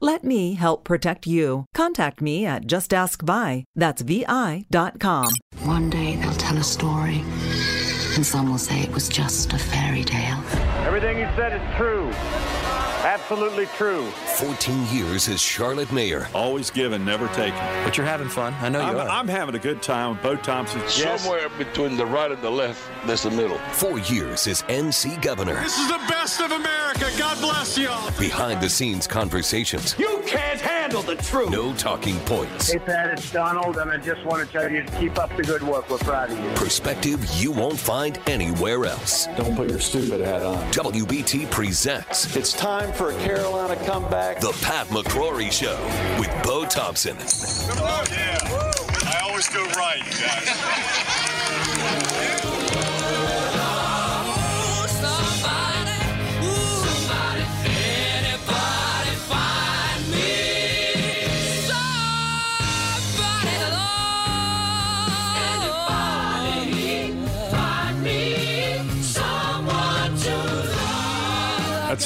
Let me help protect you. Contact me at justaskvi. That's vi.com. One day they'll tell a story, and some will say it was just a fairy tale. Everything you said is true. Absolutely true. 14 years as Charlotte Mayor. Always given, never taken. But you're having fun. I know you I'm, are. I'm having a good time with Bo Thompson. Yes. Somewhere between the right and the left, there's the middle. Four years as NC governor. This is the best of America. God bless y'all. Behind the scenes conversations. You can't handle the truth. No talking points. Hey, Pat, it's Donald, and I just want to tell you to keep up the good work. We're proud of you. Perspective you won't find anywhere else. Don't put your stupid hat on. WBT presents. It's time for a Carolina comeback. The Pat McCrory Show with Bo Thompson. Yeah. I always go right, guys.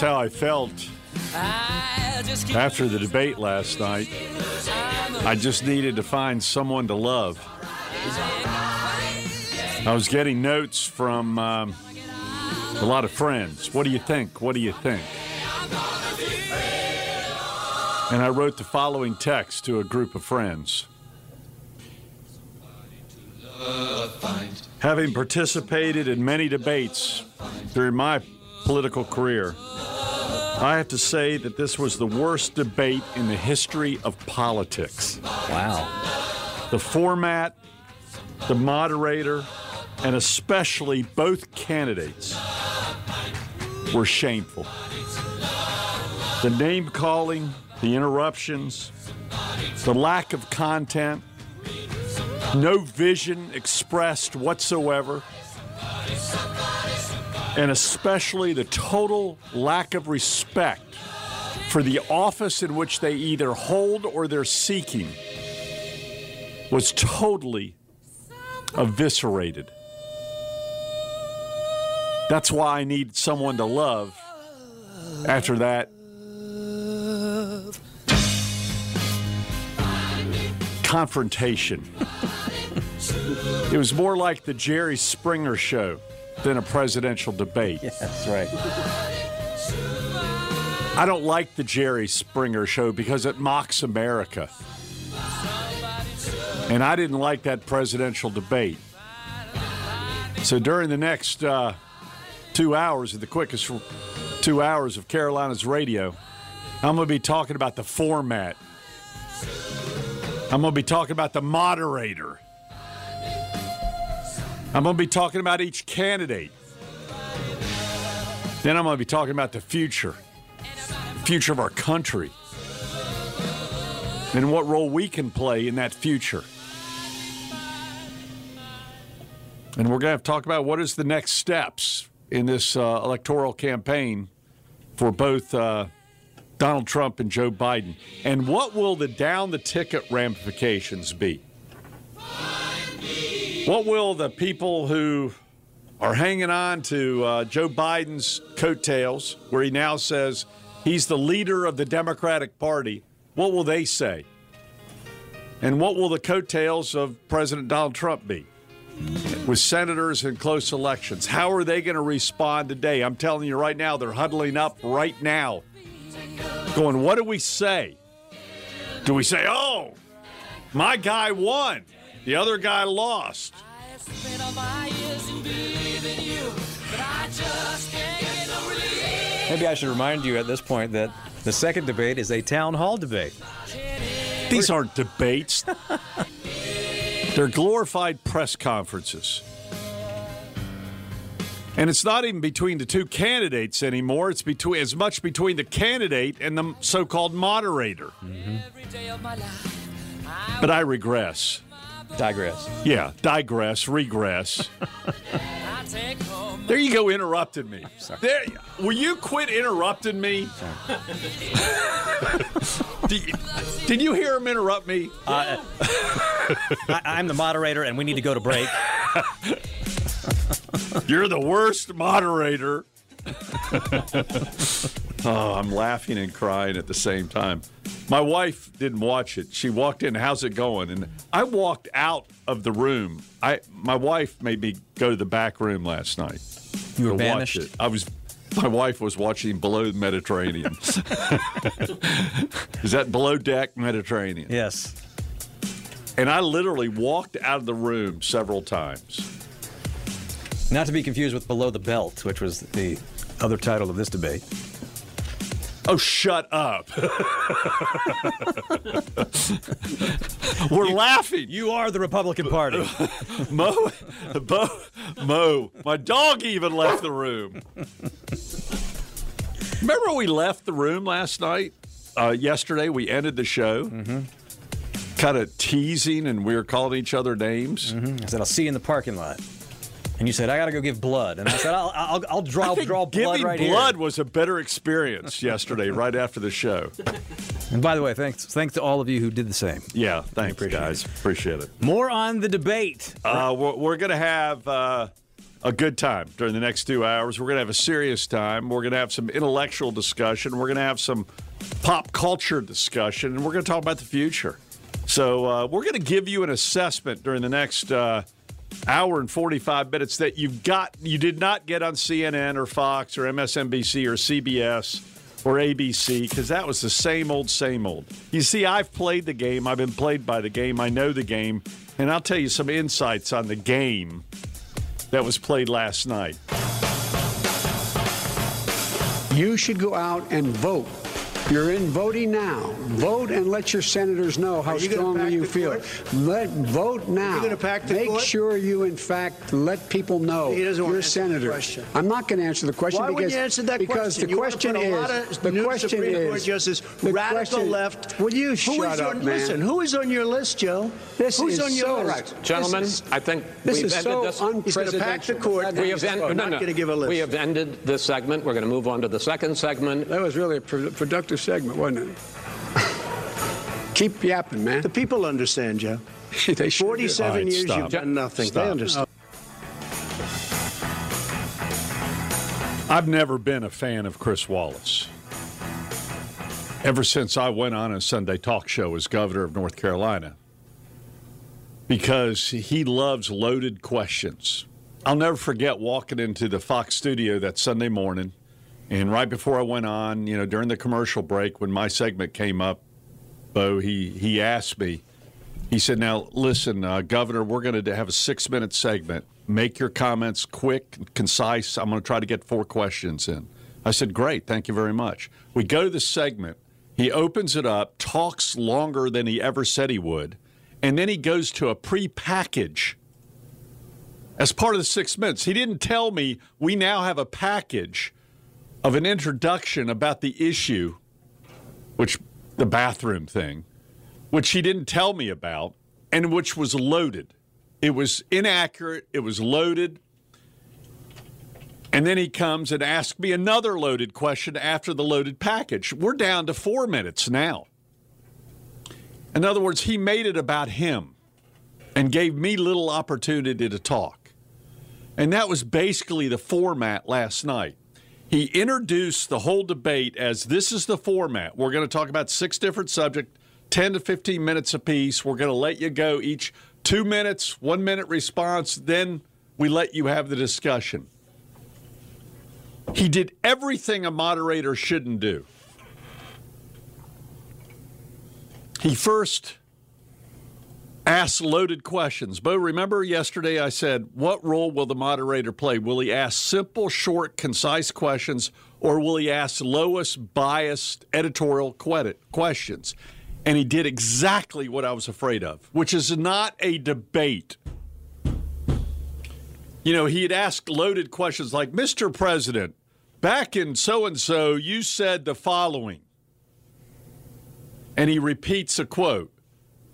That's how I felt after the debate last night. I just needed to find someone to love. I was getting notes from um, a lot of friends. What do you think? What do you think? And I wrote the following text to a group of friends. Having participated in many debates during my political career, I have to say that this was the worst debate in the history of politics. Wow. The format, the moderator, and especially both candidates were shameful. The name calling, the interruptions, the lack of content, no vision expressed whatsoever and especially the total lack of respect for the office in which they either hold or they're seeking was totally eviscerated. That's why I need someone to love after that confrontation. it was more like the Jerry Springer show than a presidential debate. Yeah, that's right. I don't like the Jerry Springer show because it mocks America. And I didn't like that presidential debate. So during the next uh, two hours, of the quickest two hours of Carolina's radio, I'm going to be talking about the format. I'm going to be talking about the moderator. I'm going to be talking about each candidate. Then I'm going to be talking about the future, future of our country, and what role we can play in that future. And we're going to to talk about what is the next steps in this uh, electoral campaign for both uh, Donald Trump and Joe Biden. And what will the down the ticket ramifications be? What will the people who are hanging on to uh, Joe Biden's coattails, where he now says he's the leader of the Democratic Party, what will they say? And what will the coattails of President Donald Trump be? With senators in close elections, how are they going to respond today? I'm telling you right now, they're huddling up right now, going, What do we say? Do we say, Oh, my guy won? The other guy lost. Maybe I should remind you at this point that the second debate is a town hall debate. These aren't debates. They're glorified press conferences. And it's not even between the two candidates anymore. It's between as much between the candidate and the so-called moderator. But I regress. Digress. Yeah, digress, regress. there you go, interrupted me. There, will you quit interrupting me? did, you, did you hear him interrupt me? Uh, I, I'm the moderator, and we need to go to break. You're the worst moderator. oh, I'm laughing and crying at the same time. My wife didn't watch it. She walked in, "How's it going?" And I walked out of the room. I my wife made me go to the back room last night. You were to watch it. I was. My wife was watching Below the Mediterranean. Is that Below Deck Mediterranean? Yes. And I literally walked out of the room several times. Not to be confused with Below the Belt, which was the other title of this debate. Oh, shut up. We're laughing. You are the Republican Party. Mo, Bo, Mo, my dog even left the room. Remember when we left the room last night? Uh, yesterday, we ended the show. Mm-hmm. Kind of teasing, and we were calling each other names. Mm-hmm. I said, I'll see you in the parking lot. And you said, I got to go give blood. And I said, I'll, I'll, I'll draw, draw blood giving right blood here. was a better experience yesterday, right after the show. And by the way, thanks, thanks to all of you who did the same. Yeah, thanks, guys. Appreciate it. More on the debate. Uh, we're we're going to have uh, a good time during the next two hours. We're going to have a serious time. We're going to have some intellectual discussion. We're going to have some pop culture discussion, and we're going to talk about the future. So uh, we're going to give you an assessment during the next uh, hour and 45 minutes that you've got you did not get on CNN or Fox or MSNBC or CBS or ABC because that was the same old same old. You see I've played the game, I've been played by the game, I know the game, and I'll tell you some insights on the game that was played last night. You should go out and vote. You're in voting now. Vote and let your senators know how you strongly you feel. court? Let vote now. you pack the Make court? sure you, in fact, let people know He doesn't wanna you're a senator. I'm not going to answer the question Why because you answer that because question? the You wanna question a is lot of the new question Supreme is Court justice, the radical question- left. Will you shut is up, on, man? Listen, who is on your list, Joe? This Who's is on your so- list? Right. Gentlemen, This is- I think this we've is ended so this. He's going to pack the court. We have, end, We're no, not no. give a list. we have ended this segment. We're going to move on to the second segment. That was really a pro- productive segment, wasn't it? Keep yapping, man. The people understand, Joe. they sure 47 All right, years stop. you've done nothing. Stop. They understand. I've never been a fan of Chris Wallace. Ever since I went on a Sunday talk show as governor of North Carolina, because he loves loaded questions. I'll never forget walking into the Fox studio that Sunday morning, and right before I went on, you know, during the commercial break when my segment came up, Bo, he he asked me. He said, "Now listen, uh, Governor, we're going to have a six-minute segment. Make your comments quick, concise. I'm going to try to get four questions in." I said, "Great, thank you very much." We go to the segment. He opens it up, talks longer than he ever said he would, and then he goes to a pre-package as part of the six minutes. He didn't tell me we now have a package of an introduction about the issue, which the bathroom thing, which he didn't tell me about, and which was loaded. It was inaccurate, it was loaded. And then he comes and asks me another loaded question after the loaded package. We're down to four minutes now. In other words, he made it about him and gave me little opportunity to talk. And that was basically the format last night. He introduced the whole debate as this is the format. We're going to talk about six different subjects, 10 to 15 minutes apiece. We're going to let you go each two minutes, one minute response. Then we let you have the discussion. He did everything a moderator shouldn't do. He first ask loaded questions. Bo, remember yesterday I said, what role will the moderator play? Will he ask simple, short, concise questions, or will he ask lowest biased editorial questions? And he did exactly what I was afraid of, which is not a debate. You know, he had asked loaded questions like, Mr. President, back in so and so, you said the following. And he repeats a quote.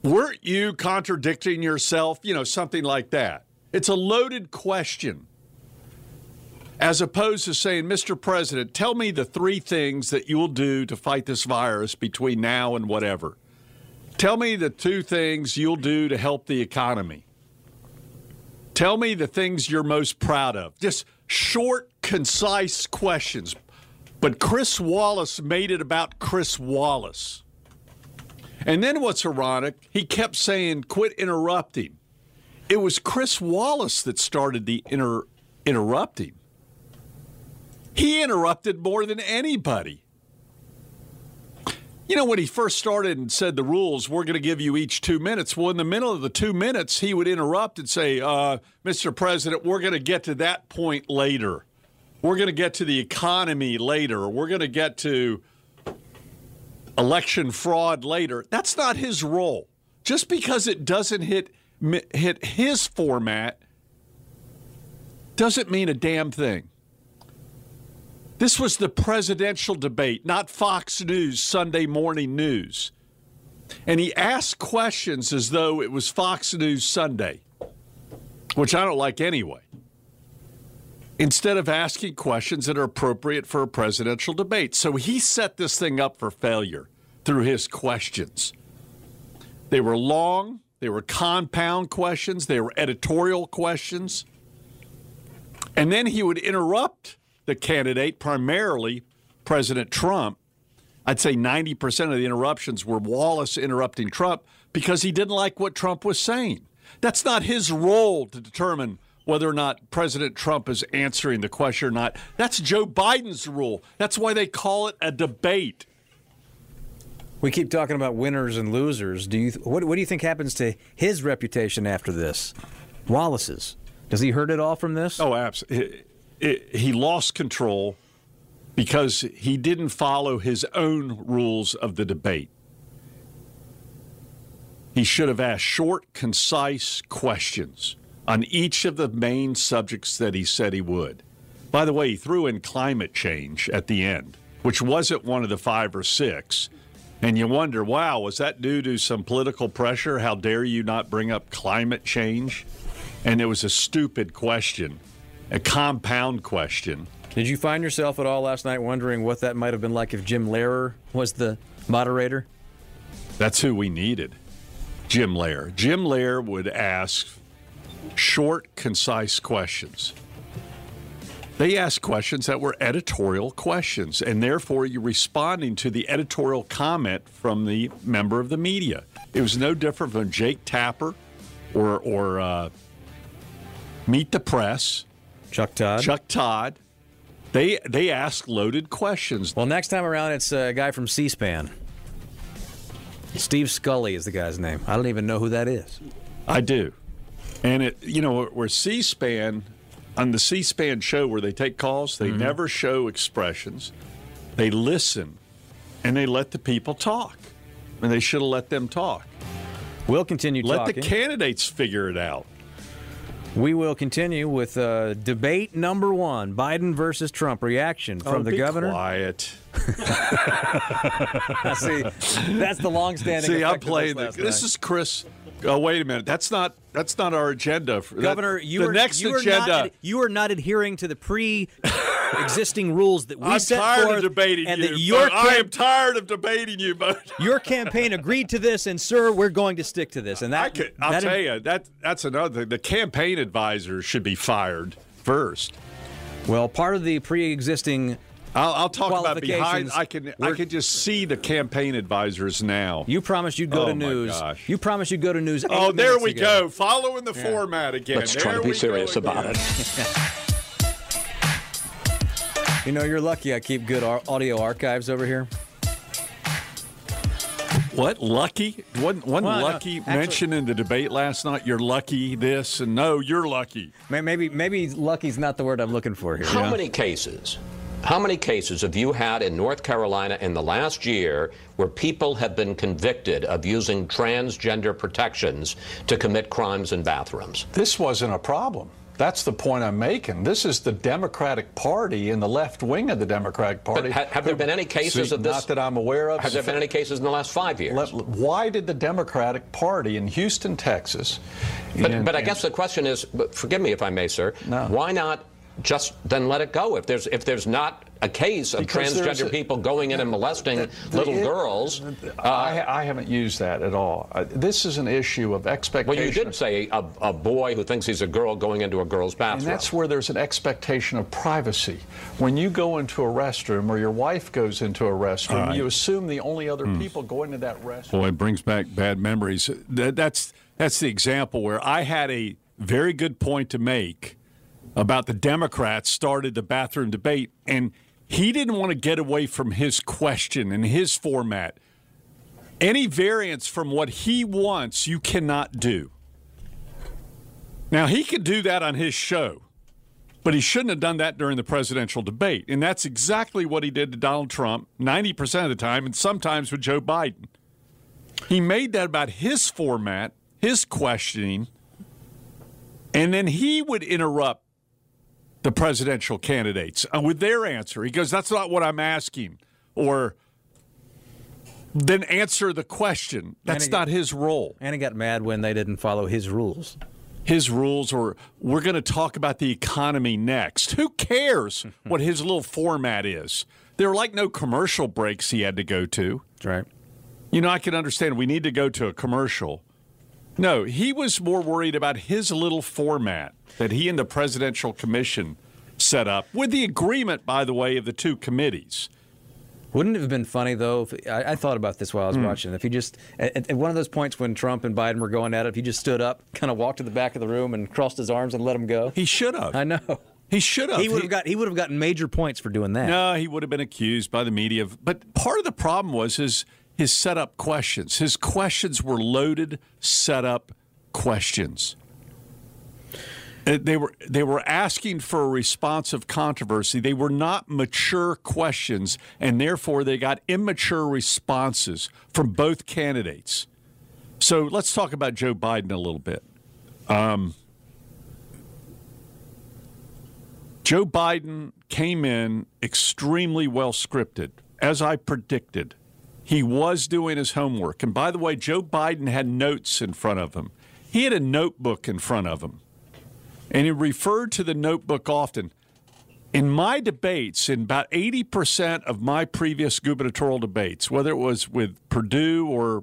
Weren't you contradicting yourself? You know, something like that. It's a loaded question. As opposed to saying, Mr. President, tell me the three things that you'll do to fight this virus between now and whatever. Tell me the two things you'll do to help the economy. Tell me the things you're most proud of. Just short, concise questions. But Chris Wallace made it about Chris Wallace. And then what's ironic, he kept saying, quit interrupting. It was Chris Wallace that started the inter- interrupting. He interrupted more than anybody. You know, when he first started and said the rules, we're going to give you each two minutes. Well, in the middle of the two minutes, he would interrupt and say, uh, Mr. President, we're going to get to that point later. We're going to get to the economy later. We're going to get to election fraud later. That's not his role. Just because it doesn't hit hit his format doesn't mean a damn thing. This was the presidential debate, not Fox News Sunday morning news. And he asked questions as though it was Fox News Sunday, which I don't like anyway. Instead of asking questions that are appropriate for a presidential debate. So he set this thing up for failure through his questions. They were long, they were compound questions, they were editorial questions. And then he would interrupt the candidate, primarily President Trump. I'd say 90% of the interruptions were Wallace interrupting Trump because he didn't like what Trump was saying. That's not his role to determine whether or not President Trump is answering the question or not. That's Joe Biden's rule. That's why they call it a debate. We keep talking about winners and losers. Do you what, what do you think happens to his reputation after this? Wallace's. Does he hurt it all from this? Oh, absolutely he lost control because he didn't follow his own rules of the debate. He should have asked short, concise questions on each of the main subjects that he said he would. By the way, he threw in climate change at the end, which wasn't one of the five or six. And you wonder, wow, was that due to some political pressure? How dare you not bring up climate change? And it was a stupid question a compound question. Did you find yourself at all last night wondering what that might have been like if Jim Lehrer was the moderator? That's who we needed. Jim Lehrer. Jim Lehrer would ask short, concise questions. They asked questions that were editorial questions, and therefore you're responding to the editorial comment from the member of the media. It was no different from Jake Tapper or, or uh, Meet the Press Chuck Todd. Chuck Todd. They they ask loaded questions. Well, next time around, it's a guy from C-SPAN. Steve Scully is the guy's name. I don't even know who that is. I do, and it you know where C-SPAN on the C-SPAN show where they take calls, they mm-hmm. never show expressions. They listen, and they let the people talk, and they should have let them talk. We'll continue. Talking. Let talking. the candidates figure it out. We will continue with uh, debate number one: Biden versus Trump. Reaction from oh, the governor. Quiet. See, that's the long-standing. See, I'm playing. The, this is Chris. Oh, wait a minute. That's not. That's not our agenda. Governor, that, you the are next you agenda. Are not, you are not adhering to the pre. existing rules that we I'm set tired forth, of debating and you. that your I am tired of debating you, but your campaign agreed to this, and sir, we're going to stick to this. And that, I will that tell you that that's another. thing. The campaign advisors should be fired first. Well, part of the pre-existing I'll, I'll, talk about behind. I can I can just see the campaign advisors now. You promised you'd go oh to news. Gosh. You promised you'd go to news. Oh, there we ago. go. Following the yeah. format again. Let's there try to be serious about it. You know, you're lucky I keep good audio archives over here. What lucky? Wasn't, wasn't Well, no, lucky actually- mentioned in the debate last night? You're lucky this and no, you're lucky. Maybe maybe lucky's not the word I'm looking for here. How many cases? How many cases have you had in North Carolina in the last year where people have been convicted of using transgender protections to commit crimes in bathrooms? This wasn't a problem. That's the point I'm making. This is the Democratic Party and the left wing of the Democratic Party. Ha- have there been any cases See, of this? Not that I'm aware of. Have there been any cases in the last five years? Let- why did the Democratic Party in Houston, Texas? But, and- but I guess the question is, forgive me if I may, sir. Why not just then let it go? If there's if there's not a case of Because transgender a- people going in and molesting the- little it- girls, I, I haven't used that at all. Uh, this is an issue of expectation. well, you did say a, a boy who thinks he's a girl going into a girl's And bathroom. that's where there's an expectation of privacy. When you go into a restroom or your wife goes into a restroom, All right. you assume the only other Hmm. people going to that restroom. Boy, it brings back bad memories. That, that's that's the example where I had a very good point to make about the Democrats started the bathroom debate, and he didn't want to get away from his question and his format. Any variance from what he wants, you cannot do. Now he could do that on his show, but he shouldn't have done that during the presidential debate, and that's exactly what he did to Donald Trump ninety percent of the time, and sometimes with Joe Biden. He made that about his format, his questioning, and then he would interrupt the presidential candidates uh, with their answer. He goes, That's not what I'm asking. Or then answer the question. That's not his role. And he got mad when they didn't follow his rules. His rules, or we're going to talk about the economy next. Who cares what his little format is? There are like no commercial breaks he had to go to. That's right. You know, I can understand we need to go to a commercial. No, he was more worried about his little format that he and the presidential commission set up with the agreement, by the way, of the two committees. Wouldn't it have been funny though? If, I, I thought about this while I was Hmm. watching. If he just at, at one of those points when Trump and Biden were going at it, if he just stood up, kind of walked to the back of the room and crossed his arms and let him go. He should have. I know. He should have. He would have got. He would have gotten major points for doing that. No, he would have been accused by the media. Of, but part of the problem was his his setup questions. His questions were loaded setup questions. Uh, They were they were asking for a response of controversy. They were not mature questions, and therefore they got immature responses from both candidates. So let's talk about Joe Biden a little bit. Um, Joe Biden came in extremely well scripted, as I predicted. He was doing his homework. And by the way, Joe Biden had notes in front of him. He had a notebook in front of him. And he referred to the notebook often. In my debates, in about 80% of my previous gubernatorial debates, whether it was with Perdue or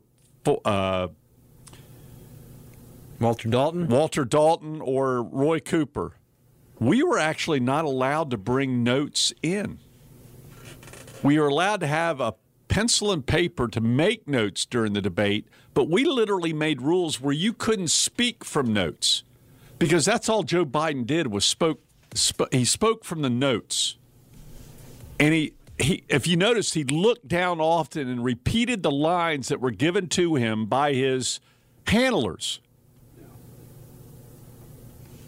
uh, Walter Dalton, Walter Dalton, or Roy Cooper, we were actually not allowed to bring notes in. We were allowed to have a pencil and paper to make notes during the debate, but we literally made rules where you couldn't speak from notes because that's all Joe Biden did was spoke. Sp- he spoke from the notes, and he. He, if you noticed, he looked down often and repeated the lines that were given to him by his handlers.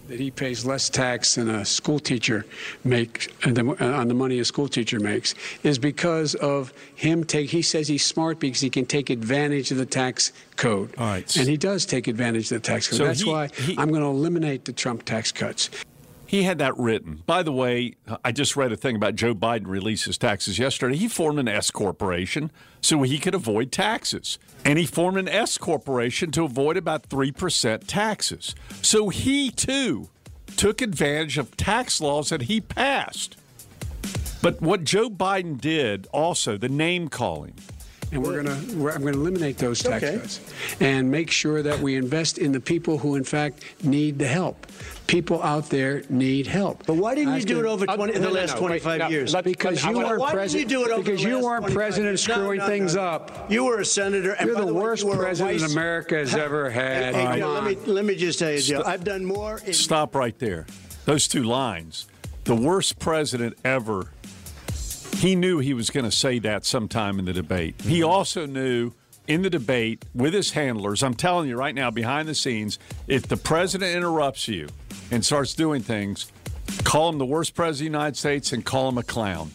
That he pays less tax than a school teacher makes uh, uh, on the money a school teacher makes is because of him take he says he's smart because he can take advantage of the tax code. All right. and he does take advantage of the tax code. So that's he- why he- i'm going to eliminate the trump tax cuts He had that written. By the way, I just read a thing about Joe Biden released his taxes yesterday. He formed an S corporation so he could avoid taxes. And he formed an S corporation to avoid about 3% taxes. So he too took advantage of tax laws that he passed. But what Joe Biden did also, the name calling, and we're going to I'm going to eliminate those tax Okay. cuts and make sure that we invest in the people who in fact need the help people out there need help but why didn't you do it over uh, 20 the last 25 years? because you weren't Why didn't president you do it over because you last weren't president years? No, screwing no, things no. up You were a senator. And You're by the way, worst you president vice- America has ever had. Hey, Come Joe, let me let me just tell you, Joe. I've done more. In, Stop right there. Those two lines. The worst president ever. He knew he was going to say that sometime in the debate. He mm-hmm. also knew in the debate with his handlers. I'm telling you right now, behind the scenes, if the president interrupts you and starts doing things, call him the worst president of the United States and call him a clown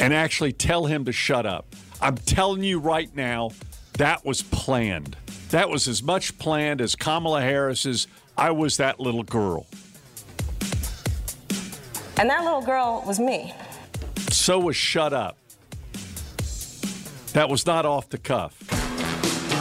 and actually tell him to shut up. I'm telling you right now, that was planned. That was as much planned as Kamala Harris's I was that little girl. And that little girl was me. So was shut up. That was not off the cuff.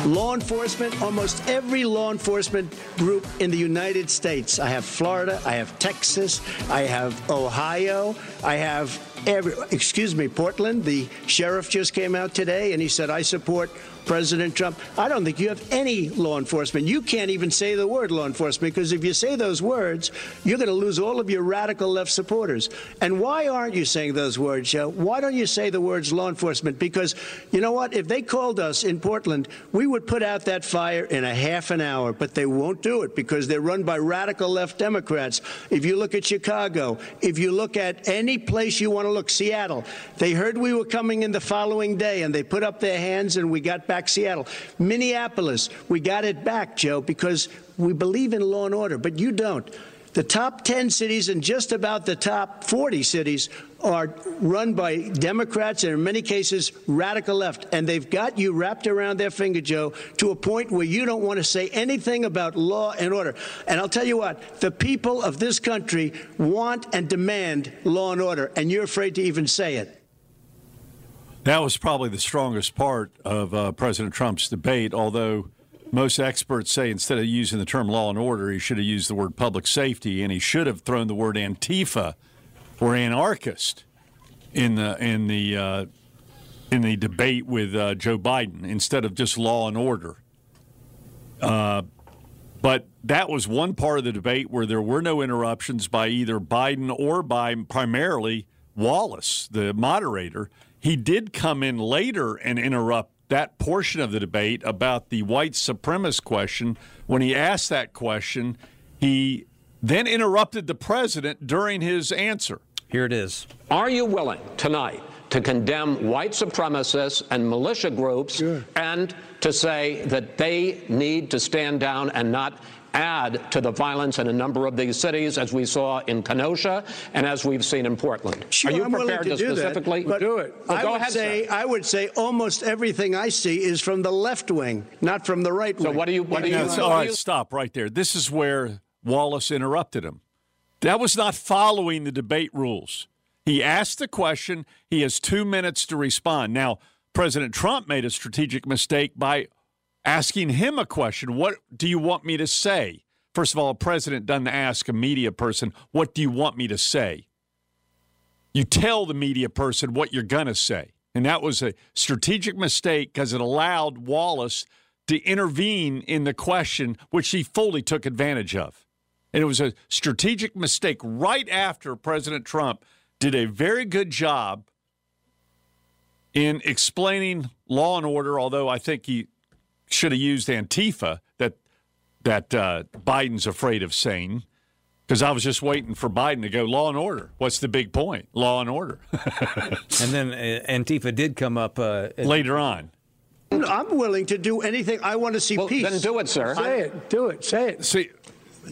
Law enforcement, almost every law enforcement group in the United States. I have Florida, I have Texas, I have Ohio, I have every, excuse me, Portland. The sheriff just came out today and he said, I support President Trump. I don't think you have any law enforcement. You can't even say the word law enforcement because if you say those words, you're going to lose all of your radical left supporters. And why aren't you saying those words, Joe? Why don't you say the words law enforcement? Because you know what? If they called us in Portland, we would put out that fire in a half an hour, but they won't do it because they're run by radical left Democrats. If you look at Chicago, if you look at any place you want to look, Seattle, they heard we were coming in the following day and they put up their hands and we got back Seattle. Minneapolis, we got it back, Joe, because we believe in law and order, but you don't. The top 10 cities and just about the top 40 cities are run by Democrats and in many cases radical left. And they've got you wrapped around their finger, Joe, to a point where you don't want to say anything about law and order. And I'll tell you what, the people of this country want and demand law and order, and you're afraid to even say it. That was probably the strongest part of uh, President Trump's debate, although most experts say instead of using the term law and order, he should have used the word public safety, and he should have thrown the word Antifa or anarchist in the in the uh, in the debate with uh, Joe Biden instead of just law and order. Uh, but that was one part of the debate where there were no interruptions by either Biden or by primarily Wallace, the moderator. He did come in later and interrupt that portion of the debate about the white supremacist question. When he asked that question, he then interrupted the president during his answer. Here it is. Are you willing tonight to condemn white supremacists and militia groups and to say that they need to stand down and not add to the violence in a number of these cities, as we saw in Kenosha and as we've seen in Portland. Sure, Are you I'm prepared to, do specifically that, but do it? Well, I go would ahead, say sir. I would say almost everything I see is from the left wing, not from the right wing. So what do you what do you? Now, all right, stop right there. This is where Wallace interrupted him. That was not following the debate rules. He asked the question. He has two minutes to respond. Now, President Trump made a strategic mistake by asking him a question. What do you want me to say? First of all, a president doesn't ask a media person, What do you want me to say? You tell the media person what you're going to say. And that was a strategic mistake because it allowed Wallace to intervene in the question, which he fully took advantage of. And it was a strategic mistake right after President Trump did a very good job in explaining law and order, although I think he should have used Antifa that that uh, Biden's afraid of saying. Because I was just waiting for Biden to go law and order. What's the big point? Law and order. and then uh, Antifa did come up uh, later on. I'm willing to do anything. I want to see Well, peace. then do it, sir. Say it. Do it. Say it. See,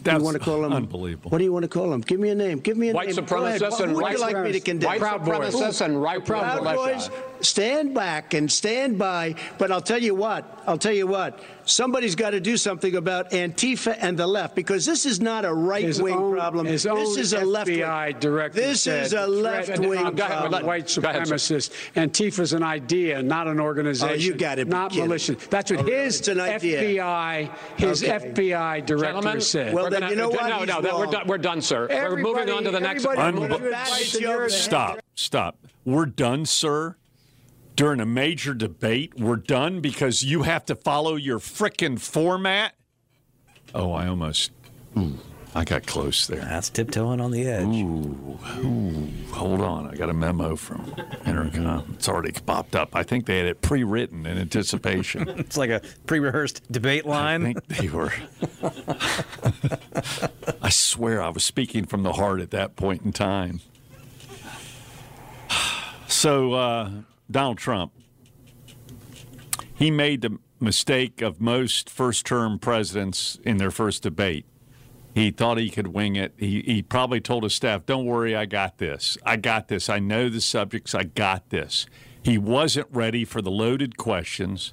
do you want to call him unbelievable. What do you want to call him? Give me a name. Give me a White name. Go ahead. supremacists What and would right like me to condemn? white Proud Boys. supremacists and right Proud militia. Boys, stand back and stand by. But I'll tell you what. I'll tell you what. Somebody's got to do something about Antifa and the left because this is not a right wing own- problem. his This own is a left wing. director This is a left wing on problem. white supremacist. Antifa is an idea, not an organization. Oh, you got it. be Not kidding. militia. That's what Oh, his It's an idea. FBI, his Okay. FBI director Gentlemen, said. Well, we're then gonna- you know what? No, no, that- we're done. We're done, sir. we're moving on to the next. everybody- Unbe- everybody- That's your- Stop. Stop. We're done, sir. During a major debate, we're done because you have to follow your frickin' format. Oh, I almost. Ooh, I got close there. That's tiptoeing on the edge. Ooh, ooh, hold on. I got a memo from Entercom. It's already popped up. I think they had it pre-written in anticipation. It's like a pre-rehearsed debate line. I think they were. I swear I was speaking from the heart at that point in time. So, uh, Donald Trump, he made the mistake of most first term presidents in their first debate. He thought he could wing it. He, he probably told his staff, Don't worry, I got this. I got this. I know the subjects. I got this. He wasn't ready for the loaded questions.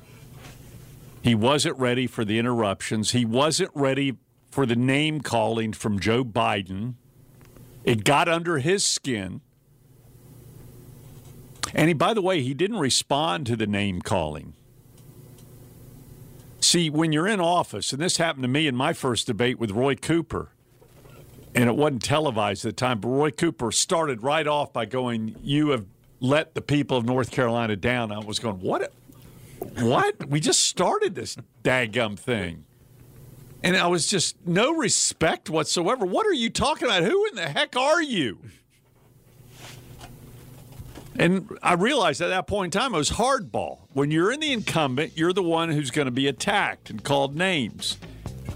He wasn't ready for the interruptions. He wasn't ready for the name calling from Joe Biden. It got under his skin. And he, by the way, he didn't respond to the name calling. See, when you're in office, and this happened to me in my first debate with Roy Cooper, and it wasn't televised at the time, but Roy Cooper started right off by going, You have let the people of North Carolina down. I was going, What? What? we just started this daggum thing. And I was just no respect whatsoever. What are you talking about? Who in the heck are you? And I realized at that point in time it was hardball. When you're in the incumbent, you're the one who's going to be attacked and called names.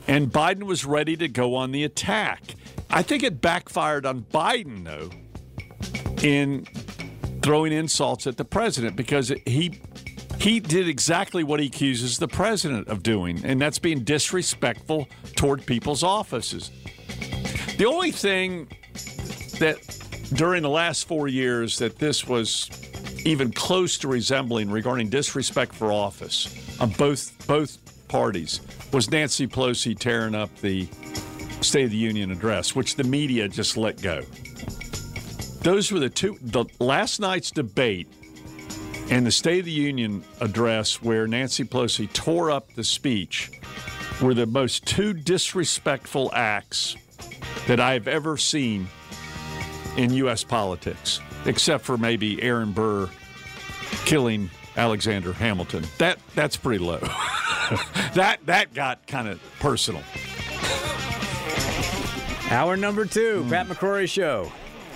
And Biden was ready to go on the attack. I think it backfired on Biden, though, in throwing insults at the president because he he did exactly what he accuses the president of doing, and that's being disrespectful toward people's offices. The only thing that during the last four years that this was even close to resembling regarding disrespect for office on both both parties was Nancy Pelosi tearing up the State of the Union address, which the media just let go. Those were the two. The last night's debate and the State of the Union address, where Nancy Pelosi tore up the speech, were the most two disrespectful acts that I've ever seen in U.S. politics, except for maybe Aaron Burr killing Alexander Hamilton. That that's pretty low. that that got kind of personal. Hour number two, Pat hmm. McCrory Show.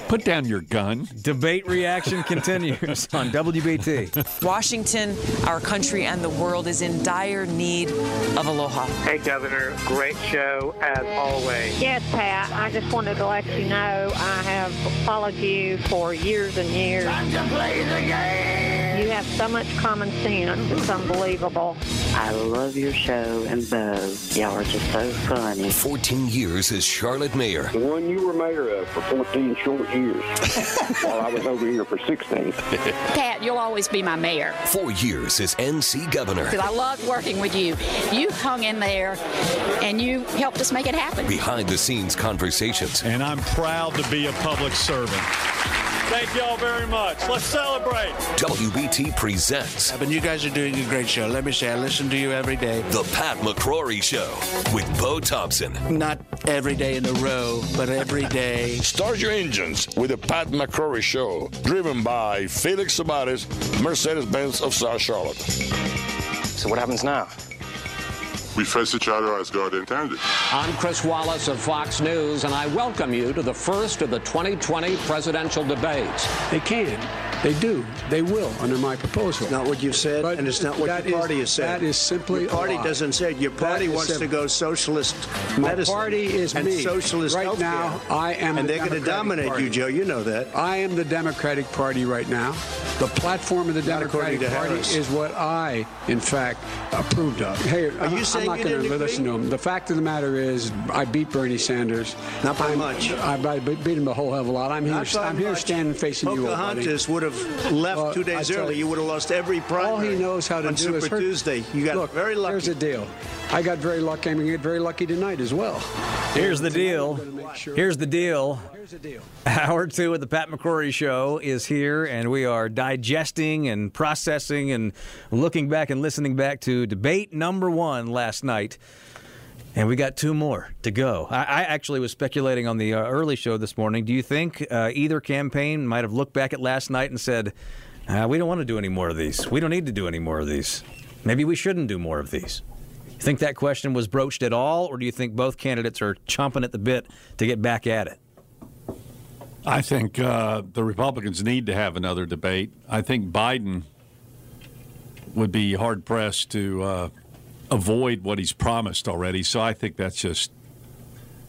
Put down your gun. Debate reaction continues on WBT. Washington, our country, and the world is in dire need of aloha. Hey, Governor, great show as always. Yes, Pat. I just wanted to let you know I have followed you for years and years. Time to play the game. You have so much common sense. It's unbelievable. I love your show and Bo. Y'all are just so funny. 14 years as Charlotte mayor. The one you were mayor of for 14 short years. while I was over here for 16. Pat, you'll always be my mayor. Four years as NC governor. Because I loved working with you. You hung in there and you helped us make it happen. Behind the scenes conversations. And I'm proud to be a public servant. Thank y'all very much. Let's celebrate. WBT presents. But you guys are doing a great show. Let me say, I listen to you every day. The Pat McCrory Show with Bo Thompson. Not every day in a row, but every day. Start your engines with the Pat McCrory Show, driven by Felix Sabates, Mercedes Benz of South Charlotte. So, what happens now? We face each other as God intended. I'm Chris Wallace of Fox News, and I welcome you to the first of the 2020 presidential debates. They can. They do. They will under my proposal. It's not what you've said, But and it's not what your is- party has said. that is simply your party doesn't say it. Your party is wants to go socialist My medicine party is and me. socialist right healthcare. now. I am, and the they're going to dominate Party. you, Joe. You know that. I am the Democratic Party right now. The platform of the Not Democratic Party Harris. is what I, in fact, approved of. Hey, Are I'm, you I'm saying not you going to agree? listen to him. The fact of the matter is, I beat Bernie Sanders. Not by I'm- much. I, I beat him a whole hell of a lot. I'm here. Not I'm here much. standing facing you, old buddy. Pocahontas would have left Well, two I days early. you- You would have lost every primary. All he knows how to on do Super is hurt. Tuesday. You got Look, very lucky. Here's the deal. I got very lucky. I'm going to get very lucky tonight as well. Here's the deal. Here's the deal. Here's the deal. Hour two of the Pat McCrory Show is here, and we are digesting and processing and looking back and listening back to debate number one last night. And we got two more to go. I, I actually was speculating on the uh, early show this morning. Do you think uh, either campaign might have looked back at last night and said, uh, we don't want to do any more of these. We don't need to do any more of these. Maybe we shouldn't do more of these. You think that question was broached at all, or do you think both candidates are chomping at the bit to get back at it? I think uh, the Republicans need to have another debate. I think Biden would be hard pressed to uh, avoid what he's promised already. So I think that's just.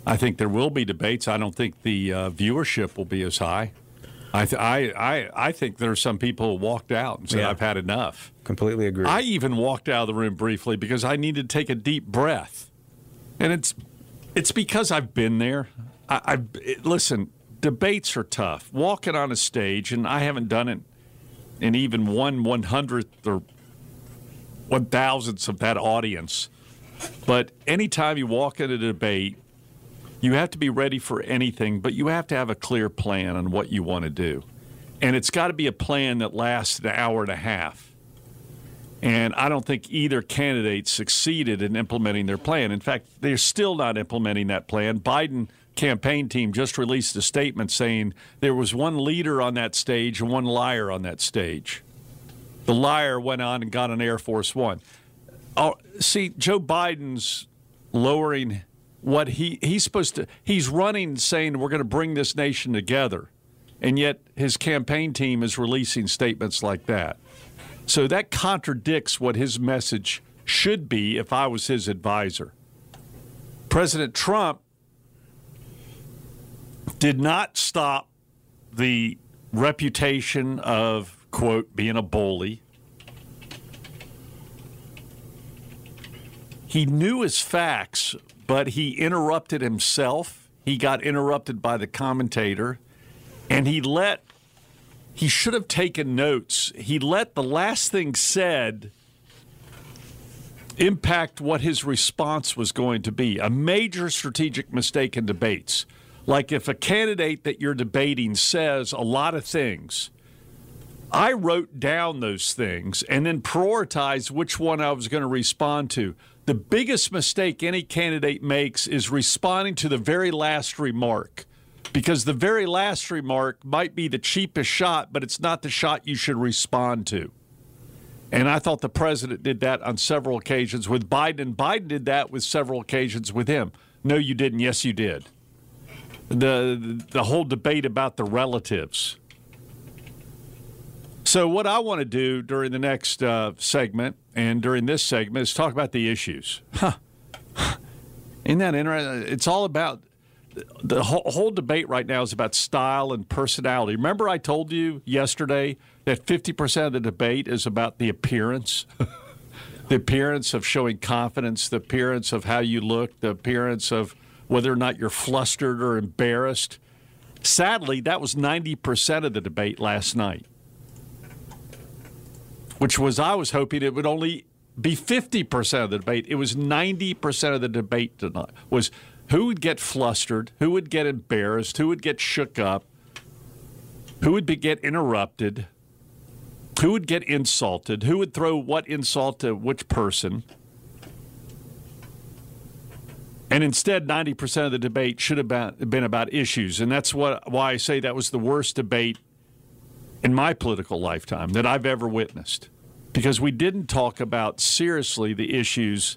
I think there will be debates. I don't think the uh, viewership will be as high. I, th- I, I, I think there are some people who walked out and said, Yeah. I've had enough. Completely agree. I even walked out of the room briefly because I needed to take a deep breath. And it's it's because I've been there. I, I it- listen, debates are tough. Walking on a stage, and I haven't done it in even one one hundredth or one thousandths of that audience. But anytime you walk into a debate, you have to be ready for anything, but you have to have a clear plan on what you want to do. And it's got to be a plan that lasts an hour and a half. And I don't think either candidate succeeded in implementing their plan. In fact, they're still not implementing that plan. Biden campaign team just released a statement saying there was one leader on that stage and one liar on that stage. The liar went on and got an Air Force One. Oh, see, Joe Biden's lowering what he he's supposed to. He's running saying we're going to bring this nation together, and yet his campaign team is releasing statements like that. So that contradicts what his message should be if I was his advisor. President Trump did not stop the reputation of, quote, being a bully. He knew his facts, but he interrupted himself. He got interrupted by the commentator, and he let he should have taken notes. He let the last thing said impact what his response was going to be. A major strategic mistake in debates. Like if a candidate that you're debating says a lot of things, I wrote down those things and then prioritized which one I was going to respond to. The biggest mistake any candidate makes is responding to the very last remark because the very last remark might be the cheapest shot, but it's not the shot you should respond to. And I thought the president did that on several occasions with Biden. and Biden did that with several occasions with him. No, you didn't. Yes, you did. The the whole debate about the relatives. So what I want to do during the next uh, segment and during this segment is talk about the issues. Huh. Isn't that interesting? It's all about the whole, whole debate right now is about style and personality. Remember, I told you yesterday that 50% of the debate is about the appearance, the appearance of showing confidence, the appearance of how you look, the appearance of whether or not you're flustered or embarrassed. Sadly, that was 90% of the debate last night, which was, I was hoping it would only be 50% of the debate. It was 90% of the debate tonight was who would get flustered, who would get embarrassed, who would get shook up, who would be, get interrupted, who would get insulted, who would throw what insult to which person. And instead, 90% of the debate should have been about issues. And that's what, why I say that was the worst debate in my political lifetime that I've ever witnessed. Because we didn't talk about seriously the issues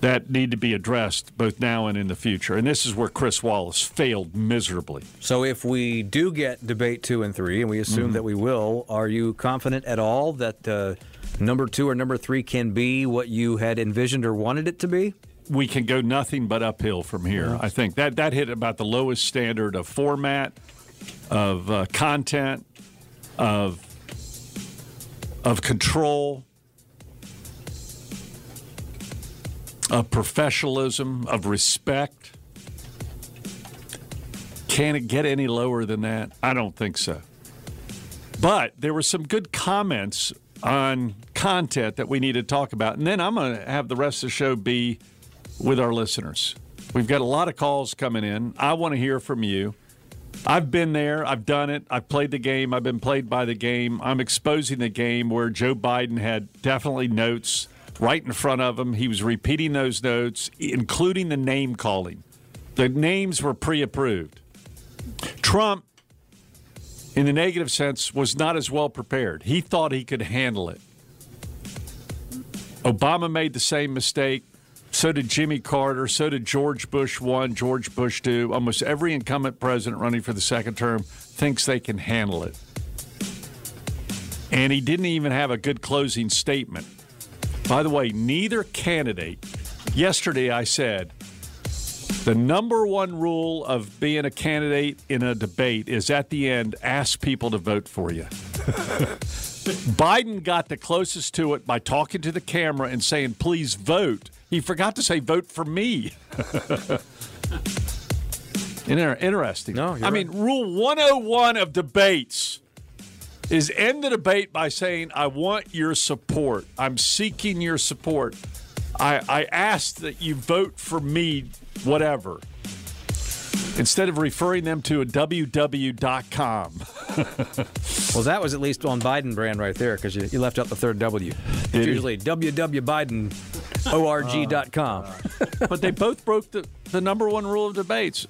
that need to be addressed both now and in the future. And this is where Chris Wallace failed miserably. So, if we do get debate two and three, and we assume Mhm. that we will, are you confident at all that uh, number two or number three can be what you had envisioned or wanted it to be? We can go nothing but uphill from here. I think that that hit about the lowest standard of format, of uh, content, of of control, of professionalism, of respect. Can it get any lower than that? I don't think so. But there were some good comments on content that we need to talk about. And then I'm going to have the rest of the show be with our listeners. We've got a lot of calls coming in. I want to hear from you. I've been there. I've done it. I've played the game. I've been played by the game. I'm exposing the game where Joe Biden had definitely notes right in front of him. He was repeating those notes, including the name calling. The names were pre approved. Trump, in the negative sense, was not as well prepared. He thought he could handle it. Obama made the same mistake. So did Jimmy Carter. So did George Bush one, George Bush two. Almost every incumbent president running for the second term thinks they can handle it. And he didn't even have a good closing statement. By the way, neither candidate, yesterday I said, The number one rule of being a candidate in a debate is at the end, ask people to vote for you. Biden got the closest to it by talking to the camera and saying, please vote. He forgot to say, vote for me. Inter- interesting. No, I you're mean, rule 101 of debates is end the debate by saying, I want your support. I'm seeking your support. I, I ask that you vote for me, whatever. Instead of referring them to a www.com. Well, that was at least on Biden brand right there because you, you left out the third W. It's Did usually www.bidenorg.com. Uh, but they both broke the, the number one rule of debates.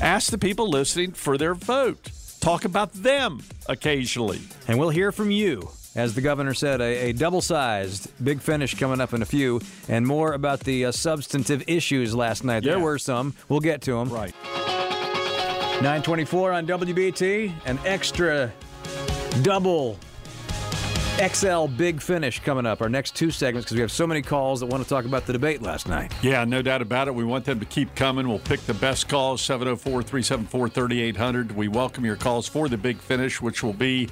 Ask the people listening for their vote. Talk about them occasionally. And we'll hear from you. As the governor said, a, a double sized big finish coming up in a few, and more about the uh, substantive issues last night. There were some. We'll get to them. Right. 924 on WBT, an extra double XL big finish coming up. Our next two segments because we have so many calls that want to talk about the debate last night. Yeah, no doubt about it. We want them to keep coming. We'll pick the best calls 704 374 3800. We welcome your calls for the big finish, which will be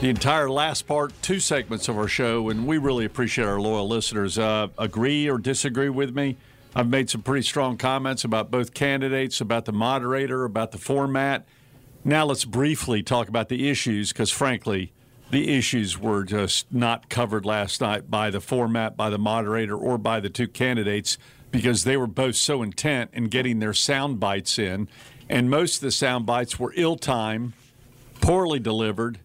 the entire last part, two segments of our show. And we really appreciate our loyal listeners. Uh, agree or disagree with me? I've made some pretty strong comments about both candidates, about the moderator, about the format. Now let's briefly talk about the issues because, frankly, the issues were just not covered last night by the format, by the moderator, or by the two candidates because they were both so intent in getting their sound bites in. And most of the sound bites were ill timed, poorly delivered,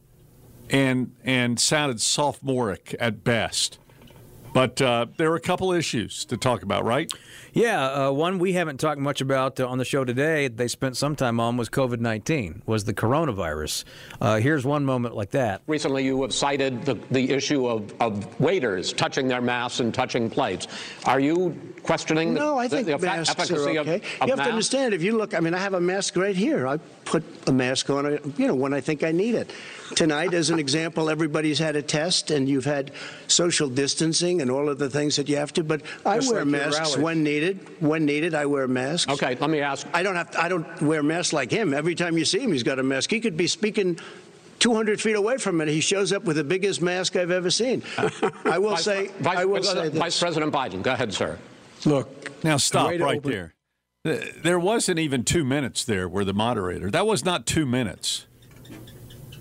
and, and sounded sophomoric at best. But uh, there are a couple issues to talk about, right? Yeah, uh, one we haven't talked much about uh, on the show today. They spent some time on was COVID nineteen, was the coronavirus. Uh, here's one moment like that. Recently, you have cited the, the issue of, of waiters touching their masks and touching plates. Are you questioning No, the, I think the, the masks efficacy are okay. of, of you have masks? to understand. If you look, I mean, I have a mask right here. I put a mask on, uh, you know, when I think I need it. Tonight, as an example, everybody's had a test, and you've had social distancing and all of the things that you have to. But I Just wear like masks when needed. When needed, I wear masks. Okay, let me ask. I don't have. I don't wear masks like him. Every time you see him, he's got a mask. He could be speaking. 200 feet away from it, he shows up with the biggest mask I've ever seen. I will Vice, say, Vice, I will uh, say this. Vice President Biden, go ahead, sir. Look, Now stop right open- there. There wasn't even two minutes there where the moderator. That was not two minutes.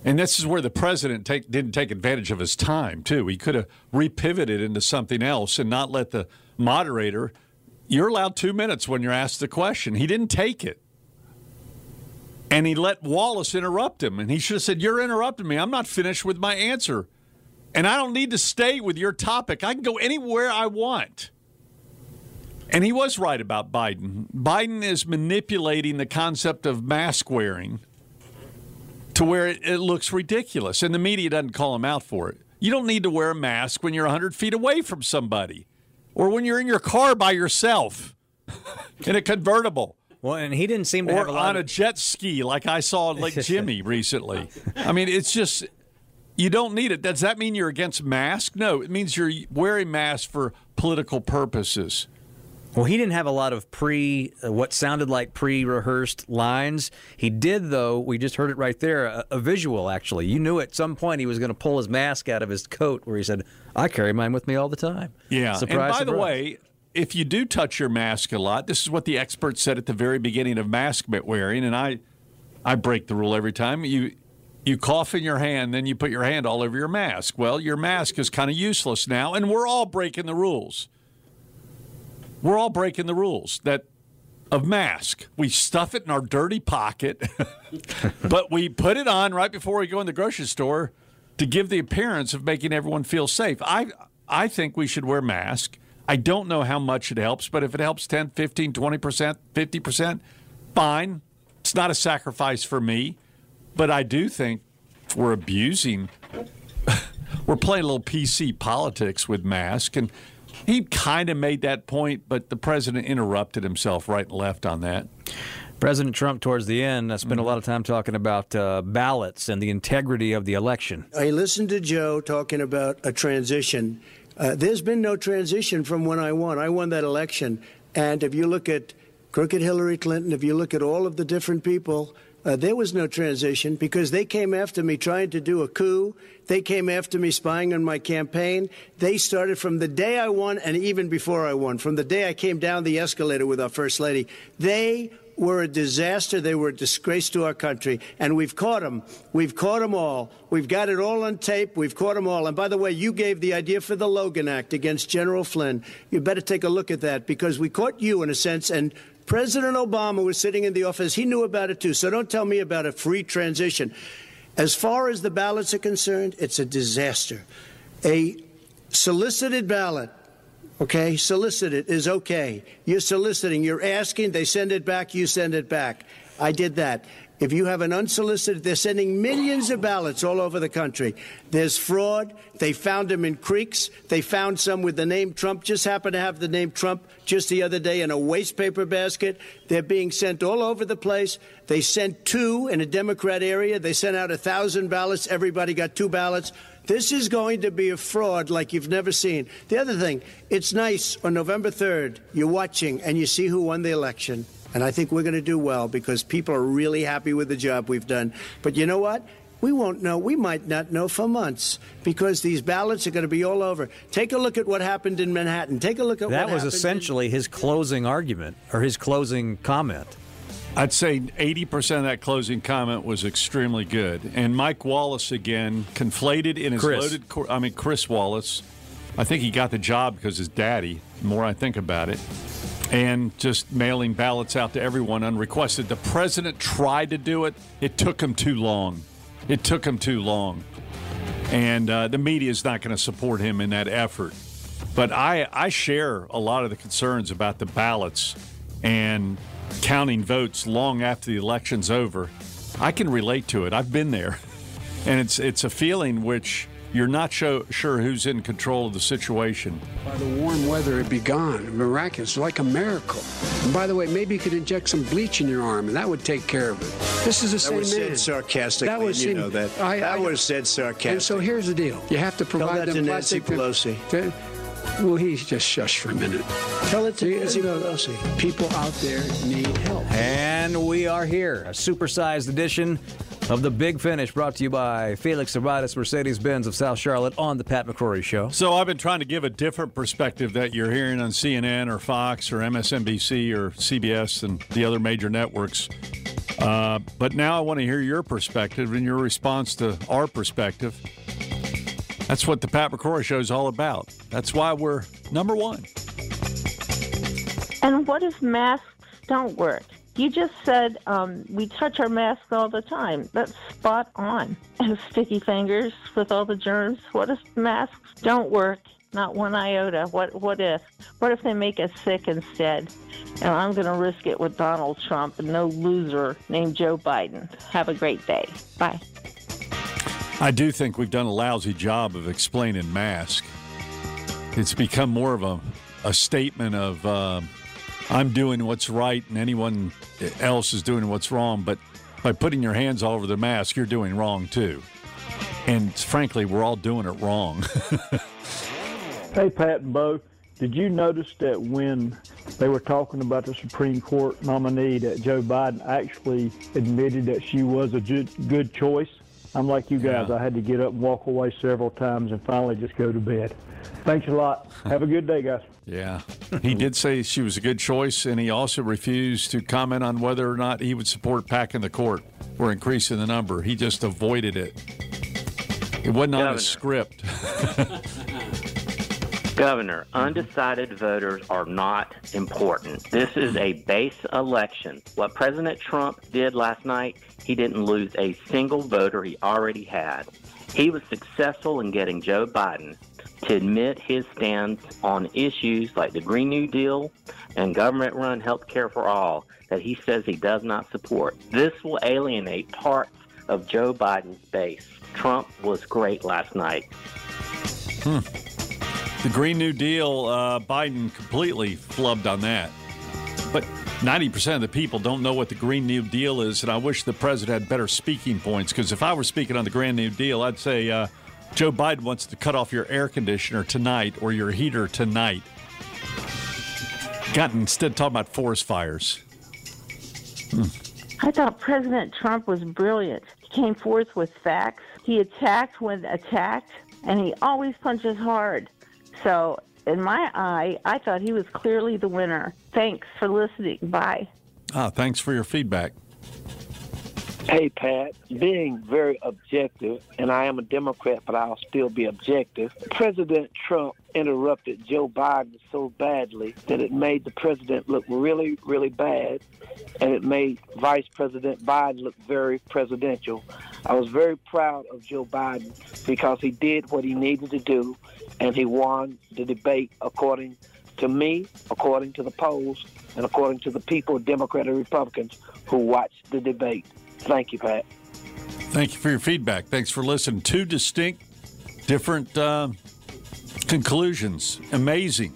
And this is where the president take, didn't take advantage of his time too. He could have repivoted into something else and not let the moderator. You're allowed two minutes when you're asked the question. He didn't take it. And he let Wallace interrupt him. And he should have said, You're interrupting me. I'm not finished with my answer. And I don't need to stay with your topic. I can go anywhere I want. And he was right about Biden. Biden is manipulating the concept of mask wearing to where it, it looks ridiculous, and the media doesn't call him out for it. You don't need to wear a mask when you're 100 feet away from somebody or when you're in your car by yourself in a convertible. Well, and he didn't seem to or have a lot on a jet ski like I saw Lake Jimmy recently. I mean, it's just you don't need it. Does that mean you're against masks? No, it means you're wearing masks for political purposes. Well, he didn't have a lot of pre, uh, what sounded like pre-rehearsed lines. He did, though. We just heard it right there, a, a visual. Actually, you knew at some point he was going to pull his mask out of his coat, where he said, "I carry mine with me all the time." Yeah. Surprise, and by the way, if you do touch your mask a lot, this is what the experts said at the very beginning of mask wearing, and I, I break the rule every time. You, you cough in your hand, then you put your hand all over your mask. Well, your mask is kind of useless now, and we're all breaking the rules. We're all breaking the rules that of mask. We stuff it in our dirty pocket, but we put it on right before we go in the grocery store to give the appearance of making everyone feel safe. I I think we should wear masks. I don't know how much it helps, but if it helps 10, 15, 20%, 50%, fine. It's not a sacrifice for me, but I do think we're abusing we're playing a little PC politics with masks and he kind of made that point, but the president interrupted himself right and left on that. President Trump, towards the end, uh, spent Mm-hmm. a lot of time talking about uh, ballots and the integrity of the election. I listened to Joe talking about a transition. Uh, there's been no transition from when I won. I won that election. And if you look at crooked Hillary Clinton, if you look at all of the different people, uh, there was no transition because they came after me trying to do a coup. They came after me spying on my campaign. They started from the day I won and even before I won, from the day I came down the escalator with our First Lady. They were a disaster. They were a disgrace to our country. And we've caught them. We've caught them all. We've got it all on tape. We've caught them all. And by the way, you gave the idea for the Logan Act against General Flynn. You better take a look at that because we caught you in a sense. And President Obama was sitting in the office. He knew about it too. So don't tell me about a free transition. As far as the ballots are concerned, it's a disaster. A solicited ballot Okay, solicited is okay. You're soliciting, you're asking, they send it back, you send it back. I did that. If you have an unsolicited, they're sending millions of ballots all over the country. There's fraud. They found them in creeks. They found some with the name Trump, just happened to have the name Trump just the other day in a waste paper basket. They're being sent all over the place. They sent two in a Democrat area. They sent out a thousand ballots. Everybody got two ballots. This is going to be a fraud like you've never seen. The other thing, it's nice on November 3rd, you're watching and you see who won the election. And I think we're going to do well because people are really happy with the job we've done. But you know what? We won't know. We might not know for months because these ballots are going to be all over. Take a look at what happened in Manhattan. Take a look at that what was essentially in- his closing argument or his closing comment. I'd say 80% of that closing comment was extremely good. And Mike Wallace, again, conflated in his Chris. loaded. I mean, Chris Wallace. I think he got the job because his daddy, the more I think about it, and just mailing ballots out to everyone unrequested. The president tried to do it, it took him too long. It took him too long. And uh, the media is not going to support him in that effort. But I, I share a lot of the concerns about the ballots and counting votes long after the election's over. I can relate to it. I've been there. And it's it's a feeling which you're not show, sure who's in control of the situation. By the warm weather, it'd be gone. Miraculous, like a miracle. And by the way, maybe you could inject some bleach in your arm, and that would take care of it. This is the That same was man. said sarcastically. That was you know that. I- that I- was said sarcastically. And so here's the deal: you have to provide that them to Nancy plastic- Pelosi. Well, he's just shush for a minute. Tell it to You- Nancy Pelosi. People out there need help. And we are here, a supersized edition of the Big Finish, brought to you by Felix Sabates Mercedes Benz of South Charlotte on the Pat McCrory Show. So I've been trying to give a different perspective that you're hearing on CNN or Fox or MSNBC or CBS and the other major networks. Uh, but now I want to hear your perspective and your response to our perspective. That's what the Pat McCrory Show is all about. That's why we're number one. And what if masks don't work? You just said um, we touch our masks all the time. That's spot on. And sticky fingers with all the germs. What if masks don't work? Not one iota. What what if? What if they make us sick instead? And I'm going to risk it with Donald Trump and no loser named Joe Biden. Have a great day. Bye. I do think we've done a lousy job of explaining mask. It's become more of a, a statement of um I'm doing what's right and anyone else is doing what's wrong. But by putting your hands all over the mask, you're doing wrong too. And frankly, we're all doing it wrong. Hey, Pat and Bo, did you notice that when they were talking about the Supreme Court nominee, that Joe Biden actually admitted that she was a good, choice? I'm like you guys. I had to get up and walk away several times and finally just go to bed. Thanks a lot. Have a good day, guys. yeah. He did say she was a good choice, and he also refused to comment on whether or not he would support packing the court or increasing the number. He just avoided it. It wasn't on a script. Governor, undecided voters are not important. This is a base election. What President Trump did last night, he didn't lose a single voter he already had. He was successful in getting Joe Biden to admit his stance on issues like the Green New Deal and government run health care for all that he says he does not support. This will alienate parts of Joe Biden's base. Trump was great last night. Hmm. The Green New Deal, uh, Biden completely flubbed on that. But 90% of the people don't know what the Green New Deal is, and I wish the president had better speaking points because if I were speaking on the Green New Deal, I'd say uh, Joe Biden wants to cut off your air conditioner tonight or your heater tonight. God, instead talking about forest fires. I thought President Trump was brilliant. He came forth with facts. He attacked when attacked, and he always punches hard. So, in my eye, I thought he was clearly the winner. Thanks for listening. Bye. Ah, thanks for your feedback. Hey, Pat, being very objective, and I am a Democrat, but I'll still be objective. President Trump interrupted Joe Biden so badly that it made the president look really, really bad, and it made Vice President Biden look very presidential. I was very proud of Joe Biden because he did what he needed to do, and he won the debate according to me, according to the polls, and according to the people, Democrat and Republicans, who watched the debate. Thank you, Pat. Thank you for your feedback. Thanks for listening. Two distinct, different uh, conclusions. Amazing.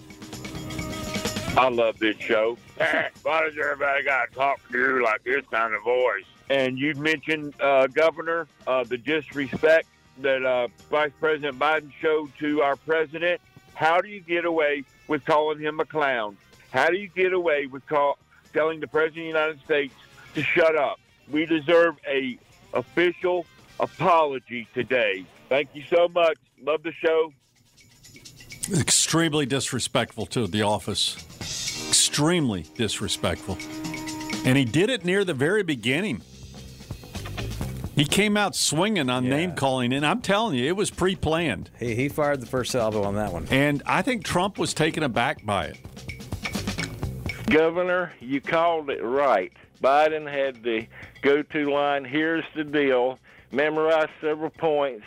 I love this show. Why does everybody got to talk to you like this kind of voice? And you mentioned, uh, Governor, uh, the disrespect that uh, Vice President Biden showed to our president. How do you get away with calling him a clown? How do you get away with call, telling the President of the United States to shut up? We deserve a official apology today. Thank you so much. Love the show. Extremely disrespectful to the office. Extremely disrespectful. And he did it near the very beginning. He came out swinging on name calling, and I'm telling you, it was pre planned. He, he fired the first salvo on that one. And I think Trump was taken aback by it. Governor, you called it right. Biden had the go to line here's the deal, memorized several points,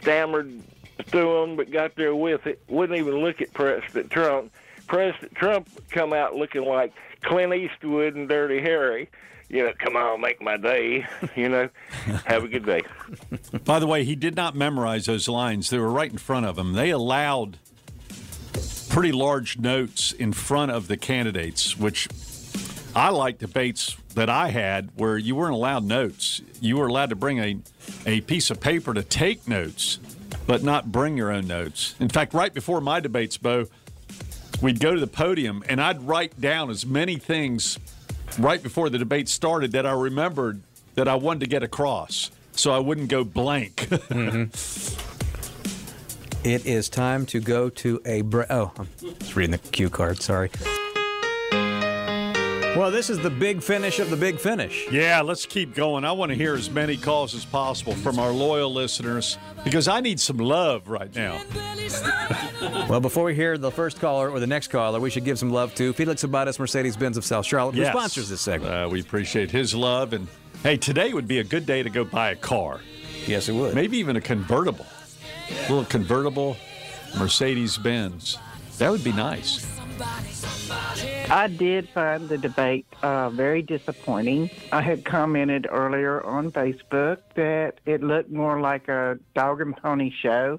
stammered through them, but got there with it. Wouldn't even look at President Trump. President Trump come out looking like Clint Eastwood and Dirty Harry. You know, come on, make my day. You know, have a good day. By the way, he did not memorize those lines. They were right in front of him. They allowed pretty large notes in front of the candidates, which I like debates that I had where you weren't allowed notes. You were allowed to bring a, a piece of paper to take notes, but not bring your own notes. In fact, right before my debates, Bo, we'd go to the podium and I'd write down as many things right before the debate started that I remembered that I wanted to get across so I wouldn't go blank. Mm-hmm. It is time to go to a break. Oh, I'm just reading the cue card. Sorry. Well, this is the big finish of the big finish. Yeah, let's keep going. I want to hear as many calls as possible from our loyal listeners because I need some love right now. Well, before we hear the first caller or the next caller, we should give some love to Felix Sabates, Mercedes Benz of South Charlotte, who Yes. sponsors this segment. Uh, we appreciate his love. And hey, today would be a good day to go buy a car. Yes, it would. Maybe even a convertible. A little convertible Mercedes Benz. That would be nice. I did find the debate uh, very disappointing. I had commented earlier on Facebook that it looked more like a dog and pony show.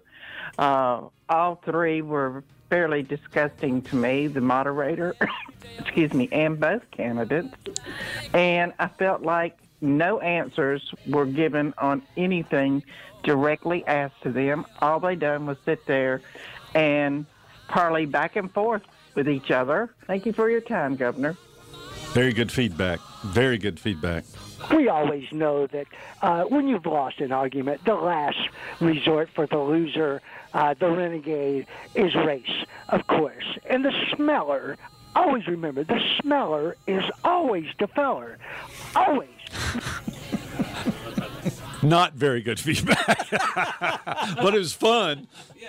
Uh, all three were fairly disgusting to me, the moderator, excuse me, and both candidates. And I felt like no answers were given on anything directly asked to them. All they done was sit there and parley back and forth with each other. Thank you for your time, Governor. Very good feedback. Very good feedback. We always know that uh, when you've lost an argument, the last resort for the loser, uh, the renegade, is race, of course. And the smeller, always remember, the smeller is always the feller. Always. Not very good feedback, but it was fun. He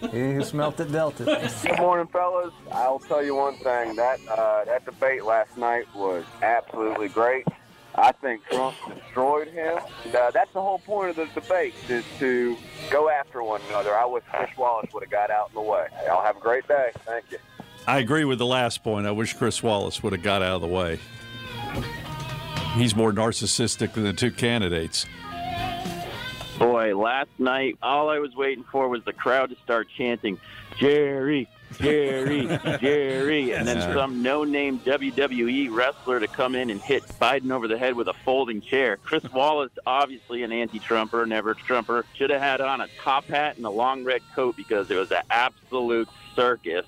who smelt it dealt it. Good morning, fellas. I'll tell you one thing. That uh, that debate last night was absolutely great. I think Trump destroyed him. And, uh, that's the whole point of the debate is to go after one another. I wish Chris Wallace would have got out in the way. Y'all have a great day. Thank you. I agree with the last point. I wish Chris Wallace would have got out of the way. He's more narcissistic than the two candidates. Boy, last night all I was waiting for was the crowd to start chanting, Jerry, Jerry, Jerry, and then some no-name WWE wrestler to come in and hit Biden over the head with a folding chair. Chris Wallace, obviously an anti-Trumper, never Trumper, should have had on a top hat and a long red coat because it was an absolute circus.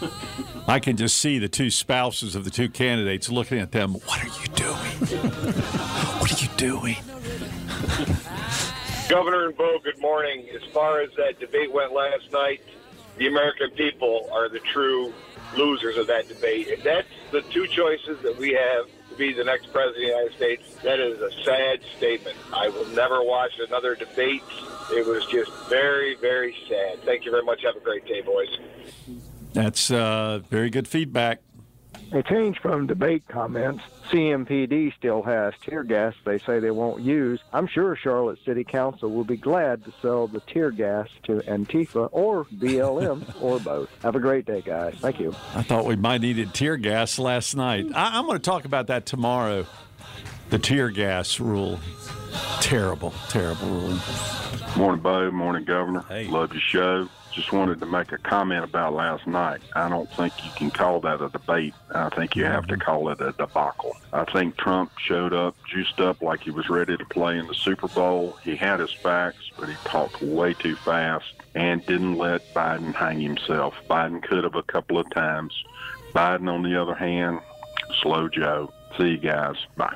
I can just see the two spouses of the two candidates looking at them. What are you doing? what are you doing? Governor and Bo, good morning. As far as that debate went last night, the American people are the true losers of that debate. If that's the two choices that we have to be the next president of the United States, that is a sad statement. I will never watch another debate. It was just very, very sad. Thank you very much. Have a great day, boys. That's uh, very good feedback. A change from debate comments. CMPD still has tear gas they say they won't use. I'm sure Charlotte City Council will be glad to sell the tear gas to Antifa or BLM or both. Have a great day, guys. Thank you. I thought we might needed tear gas last night. I- I'm going to talk about that tomorrow. The tear gas rule. Terrible, terrible rule. Morning, Bo. Morning, Governor. Hey. Love your show. Just wanted to make a comment about last night. I don't think you can call that a debate. I think you have to mm-hmm. call it a debacle. I think Trump showed up, juiced up like he was ready to play in the Super Bowl. He had his facts, but he talked way too fast and didn't let Biden hang himself. Biden could have a couple of times. Biden, on the other hand, slow Joe. See you guys. Bye.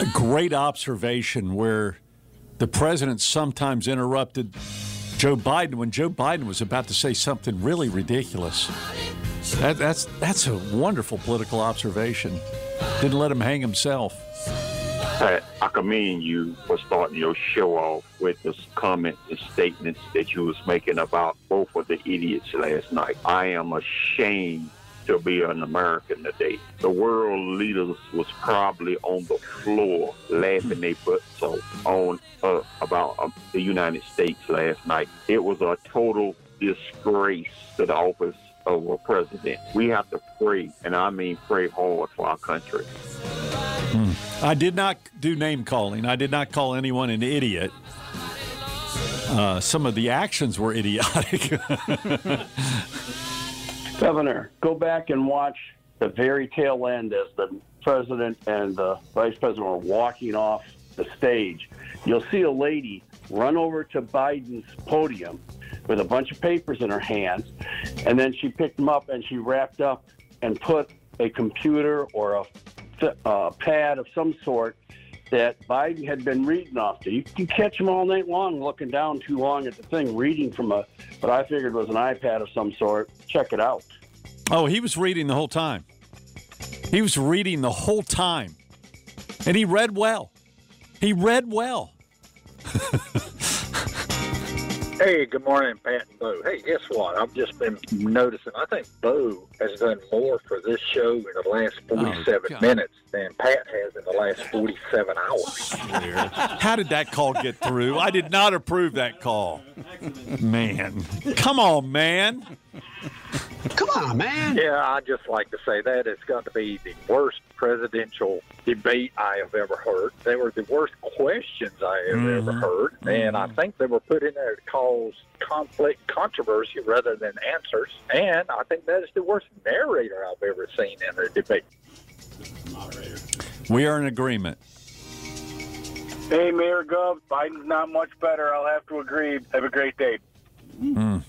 A great observation where the president sometimes interrupted Joe Biden when Joe Biden was about to say something really ridiculous. That, that's that's a wonderful political observation. Didn't let him hang himself. I commend you for starting your show off with the comments and statements that you was making about both of the idiots last night. I am ashamed to be an American today. The world leaders was probably on the floor laughing their butts off on uh, about uh, the United States last night. It was a total disgrace to the office of a president. We have to pray, and I mean pray hard for our country. Hmm. I did not do name calling. I did not call anyone an idiot. Uh, some of the actions were idiotic. Governor, go back and watch the very tail end as the president and the vice president were walking off the stage. You'll see a lady run over to Biden's podium with a bunch of papers in her hands, and then she picked them up and she wrapped up and put a computer or a uh, pad of some sort that Biden had been reading off to. You can catch him all night long looking down too long at the thing, reading from a what I figured was an iPad of some sort. Check it out. oh, he was reading the whole time. He was reading the whole time. And he read well. He read well. Hey, good morning, Pat and Bo. Hey, guess what? I've just been noticing. I think Bo has done more for this show in the last 47 God. minutes than Pat has in the last 47 hours. How did that call get through? I did not approve that call. Man. Come on, man. Come on, man. Yeah, I'd just like to say that it's got to be the worst presidential debate I have ever heard. They were the worst questions I have ever Mm-hmm. heard. And I think they were put in there to cause conflict, controversy rather than answers. And I think that is the worst narrator I've ever seen in a debate. We are in agreement. Hey, Mayor Gov, Biden's not much better. I'll have to agree. Have a great day. Mm. Mm.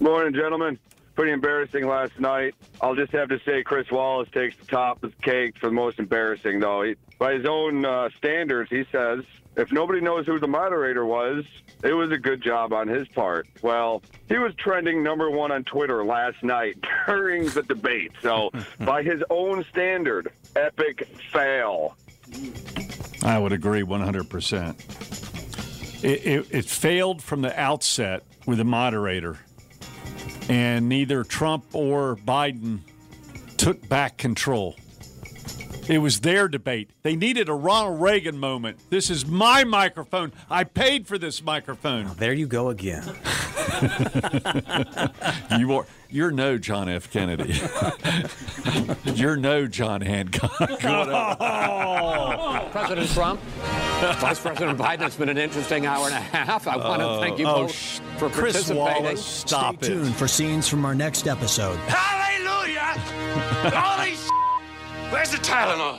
Morning, gentlemen. Pretty embarrassing last night. I'll just have to say Chris Wallace takes the top of the cake for the most embarrassing, though. He, by his own uh, standards, he says if nobody knows who the moderator was, it was a good job on his part. Well, he was trending number one on Twitter last night during the debate. So, by his own standard, epic fail. I would agree 100%. It, it, it failed from the outset with the moderator, and neither Trump or Biden took back control. It was their debate. They needed a Ronald Reagan moment. This is my microphone. I paid for this microphone. There you go again. you are you're no John F. Kennedy. you're no John Hancock. President Trump, Vice President Biden, it's been an interesting hour and a half. I want to Oh, thank you oh, both sh- for Chris participating. Wallace, stop Stay tuned for scenes from our next episode. Hallelujah! Holy Where's the Tylenol?